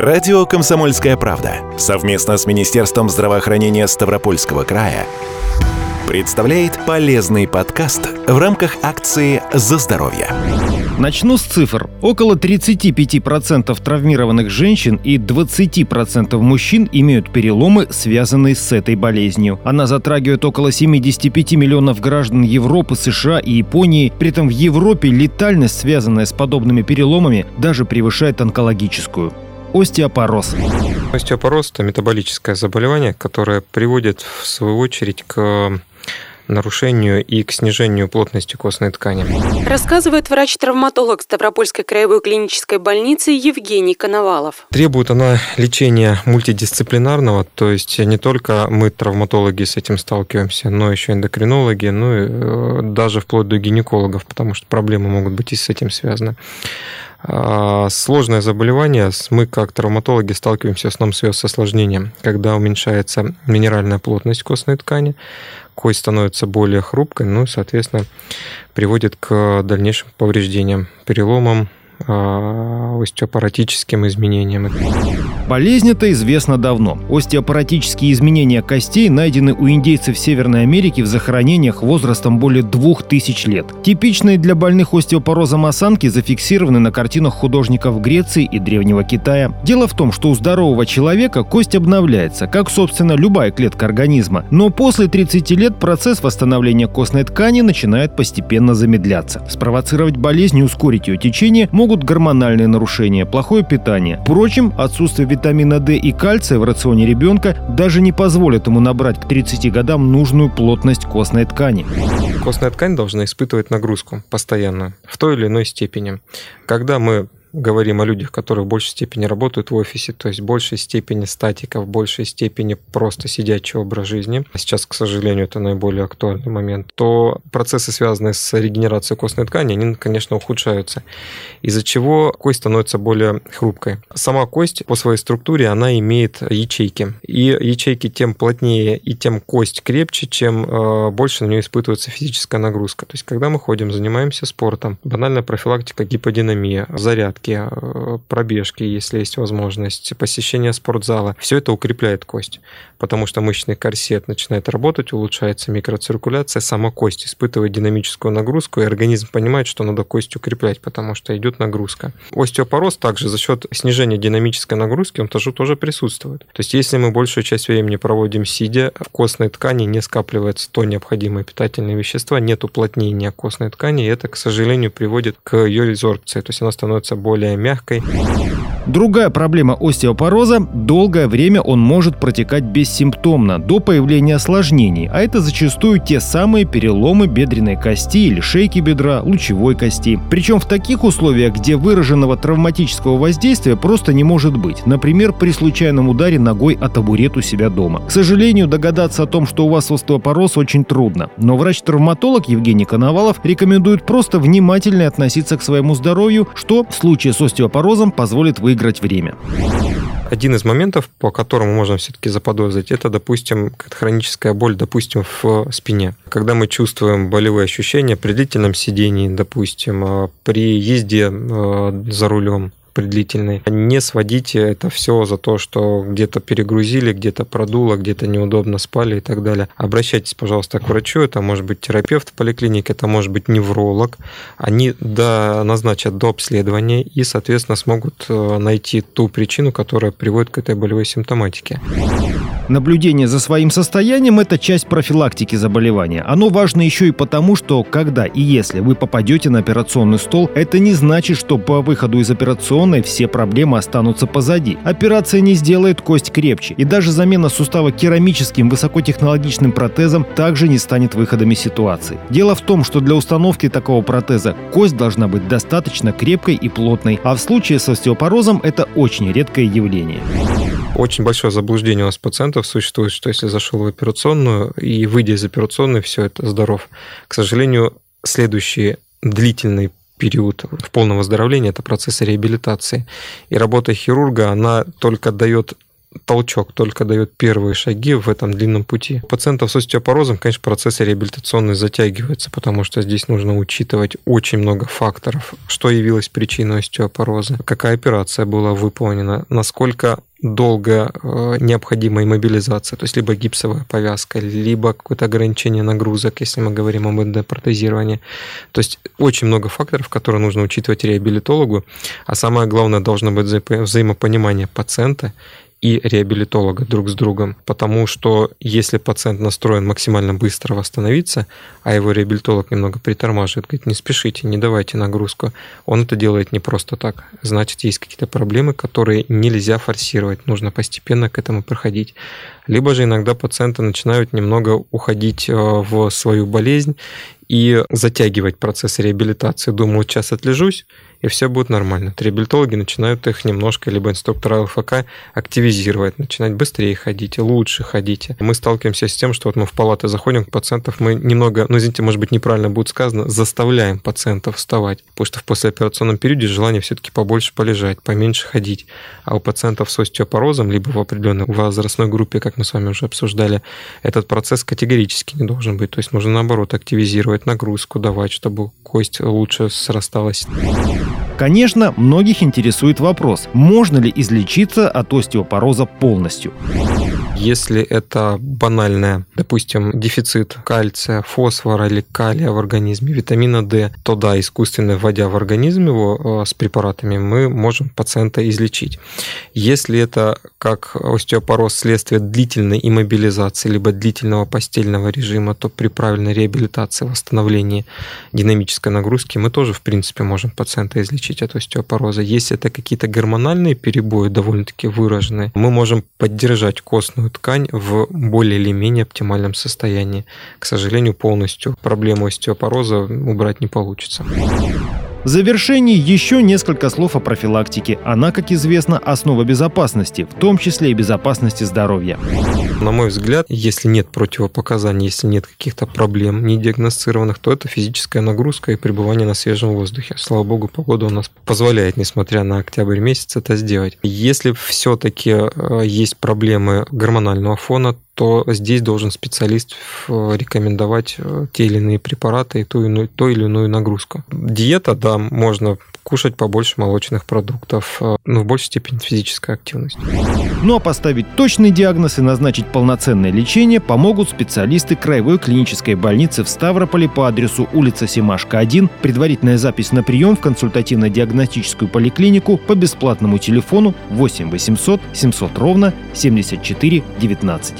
Радио «Комсомольская правда» совместно с Министерством здравоохранения Ставропольского края представляет полезный подкаст в рамках акции «За здоровье». Начну с цифр. Около 35% травмированных женщин и 20% мужчин имеют переломы, связанные с этой болезнью. Она затрагивает около 75 миллионов граждан Европы, США и Японии. При этом в Европе летальность, связанная с подобными переломами, даже превышает онкологическую остеопороз. Остеопороз – это метаболическое заболевание, которое приводит, в свою очередь, к нарушению и к снижению плотности костной ткани. Рассказывает врач-травматолог Ставропольской краевой клинической больницы Евгений Коновалов. Требует она лечения мультидисциплинарного, то есть не только мы, травматологи, с этим сталкиваемся, но еще эндокринологи, ну и э, даже вплоть до гинекологов, потому что проблемы могут быть и с этим связаны. А, сложное заболевание, мы как травматологи сталкиваемся в основном с осложнением, когда уменьшается минеральная плотность костной ткани, кость становится более хрупкой, ну и, соответственно, приводит к дальнейшим повреждениям, переломам, остеопаратическим изменениям. Болезнь эта известна давно. Остеопаратические изменения костей найдены у индейцев Северной Америки в захоронениях возрастом более двух тысяч лет. Типичные для больных остеопорозом осанки зафиксированы на картинах художников Греции и Древнего Китая. Дело в том, что у здорового человека кость обновляется, как, собственно, любая клетка организма. Но после 30 лет процесс восстановления костной ткани начинает постепенно замедляться. Спровоцировать болезнь и ускорить ее течение могут могут гормональные нарушения, плохое питание. Впрочем, отсутствие витамина D и кальция в рационе ребенка даже не позволит ему набрать к 30 годам нужную плотность костной ткани. Костная ткань должна испытывать нагрузку постоянно, в той или иной степени. Когда мы говорим о людях, которые в большей степени работают в офисе, то есть в большей степени статика, в большей степени просто сидячий образ жизни, а сейчас, к сожалению, это наиболее актуальный момент, то процессы, связанные с регенерацией костной ткани, они, конечно, ухудшаются, из-за чего кость становится более хрупкой. Сама кость по своей структуре, она имеет ячейки, и ячейки тем плотнее и тем кость крепче, чем э, больше на нее испытывается физическая нагрузка. То есть, когда мы ходим, занимаемся спортом, банальная профилактика гиподинамия, заряд, зарядки, э, пробежки, если есть возможность, посещение спортзала. Все это укрепляет кость, потому что мышечный корсет начинает работать, улучшается микроциркуляция, сама кость испытывает динамическую нагрузку, и организм понимает, что надо кость укреплять, потому что идет нагрузка. Остеопороз также за счет снижения динамической нагрузки, он тоже, тоже присутствует. То есть если мы большую часть времени проводим сидя, в костной ткани не скапливается то необходимые питательные вещества, нет уплотнения костной ткани, и это, к сожалению, приводит к ее резорбции, то есть она становится более более мягкой. Другая проблема остеопороза – долгое время он может протекать бессимптомно, до появления осложнений, а это зачастую те самые переломы бедренной кости или шейки бедра, лучевой кости. Причем в таких условиях, где выраженного травматического воздействия просто не может быть, например, при случайном ударе ногой о табурет у себя дома. К сожалению, догадаться о том, что у вас остеопороз, очень трудно. Но врач-травматолог Евгений Коновалов рекомендует просто внимательно относиться к своему здоровью, что в случае с остеопорозом позволит выиграть выиграть время. Один из моментов, по которому можно все-таки заподозрить, это, допустим, хроническая боль, допустим, в спине. Когда мы чувствуем болевые ощущения при длительном сидении, допустим, а при езде а, за рулем, при длительной. Не сводите это все за то, что где-то перегрузили, где-то продуло, где-то неудобно спали и так далее. Обращайтесь, пожалуйста, к врачу. Это может быть терапевт в поликлинике, это может быть невролог. Они до, назначат до обследования и, соответственно, смогут э, найти ту причину, которая приводит к этой болевой симптоматике. Наблюдение за своим состоянием – это часть профилактики заболевания. Оно важно еще и потому, что когда и если вы попадете на операционный стол, это не значит, что по выходу из операционной все проблемы останутся позади. Операция не сделает кость крепче, и даже замена сустава керамическим высокотехнологичным протезом также не станет выходом из ситуации. Дело в том, что для установки такого протеза кость должна быть достаточно крепкой и плотной, а в случае с остеопорозом это очень редкое явление. Очень большое заблуждение у нас пациентов существует, что если зашел в операционную и выйдя из операционной, все это здоров. К сожалению, следующий длительный период в полном выздоровлении – это процесс реабилитации. И работа хирурга, она только дает толчок, только дает первые шаги в этом длинном пути. У пациентов с остеопорозом, конечно, процесс реабилитационный затягивается, потому что здесь нужно учитывать очень много факторов. Что явилось причиной остеопороза, какая операция была выполнена, насколько долго э, необходима иммобилизация, то есть либо гипсовая повязка, либо какое-то ограничение нагрузок, если мы говорим об эндопротезировании. То есть очень много факторов, которые нужно учитывать реабилитологу, а самое главное должно быть вза взаимопонимание пациента и реабилитолога друг с другом, потому что если пациент настроен максимально быстро восстановиться, а его реабилитолог немного притормаживает, говорит, не спешите, не давайте нагрузку, он это делает не просто так. Значит, есть какие-то проблемы, которые нельзя форсировать, нужно постепенно к этому проходить. Либо же иногда пациенты начинают немного уходить э, в свою болезнь и затягивать процесс реабилитации. Думаю, сейчас отлежусь, и все будет нормально. Реабилитологи начинают их немножко, либо инструктора ЛФК активизировать, начинать быстрее ходить, лучше ходить. Мы сталкиваемся с тем, что вот мы в палаты заходим к пациентов, мы немного, ну, извините, может быть, неправильно будет сказано, заставляем пациентов вставать, потому что в послеоперационном периоде желание все-таки побольше полежать, поменьше ходить. А у пациентов с остеопорозом, либо в определенной возрастной группе, как мы с вами уже обсуждали, этот процесс категорически не должен быть. То есть нужно, наоборот, активизировать нагрузку, давать, чтобы кость лучше срасталась. Конечно, многих интересует вопрос, можно ли излечиться от остеопороза полностью. Если это банальная, допустим, дефицит кальция, фосфора или калия в организме, витамина D, то да, искусственно вводя в организм его э, с препаратами, мы можем пациента излечить. Если это как остеопороз следствие длительной иммобилизации либо длительного постельного режима, то при правильной реабилитации, восстановлении динамической нагрузки мы тоже, в принципе, можем пациента излечить от остеопороза. Если это какие-то гормональные перебои довольно-таки выраженные, мы можем поддержать костную ткань в более или менее оптимальном состоянии. К сожалению, полностью проблему остеопороза убрать не получится. В завершении еще несколько слов о профилактике. Она, как известно, основа безопасности, в том числе и безопасности здоровья. На мой взгляд, если нет противопоказаний, если нет каких-то проблем не диагностированных, то это физическая нагрузка и пребывание на свежем воздухе. Слава богу, погода у нас позволяет, несмотря на октябрь месяц, это сделать. Если все-таки э, есть проблемы гормонального фона, то здесь должен специалист э, рекомендовать э, те или иные препараты и ту, иную, ту или иную нагрузку. Диета, да, можно кушать побольше молочных продуктов, э, но в большей степени физическая активность. Ну а поставить точный диагноз и назначить полноценное лечение помогут специалисты Краевой клинической больницы в Ставрополе по адресу улица Семашка, 1, предварительная запись на прием в консультативно-диагностическую поликлинику по бесплатному телефону 8 800 700 ровно 74 19.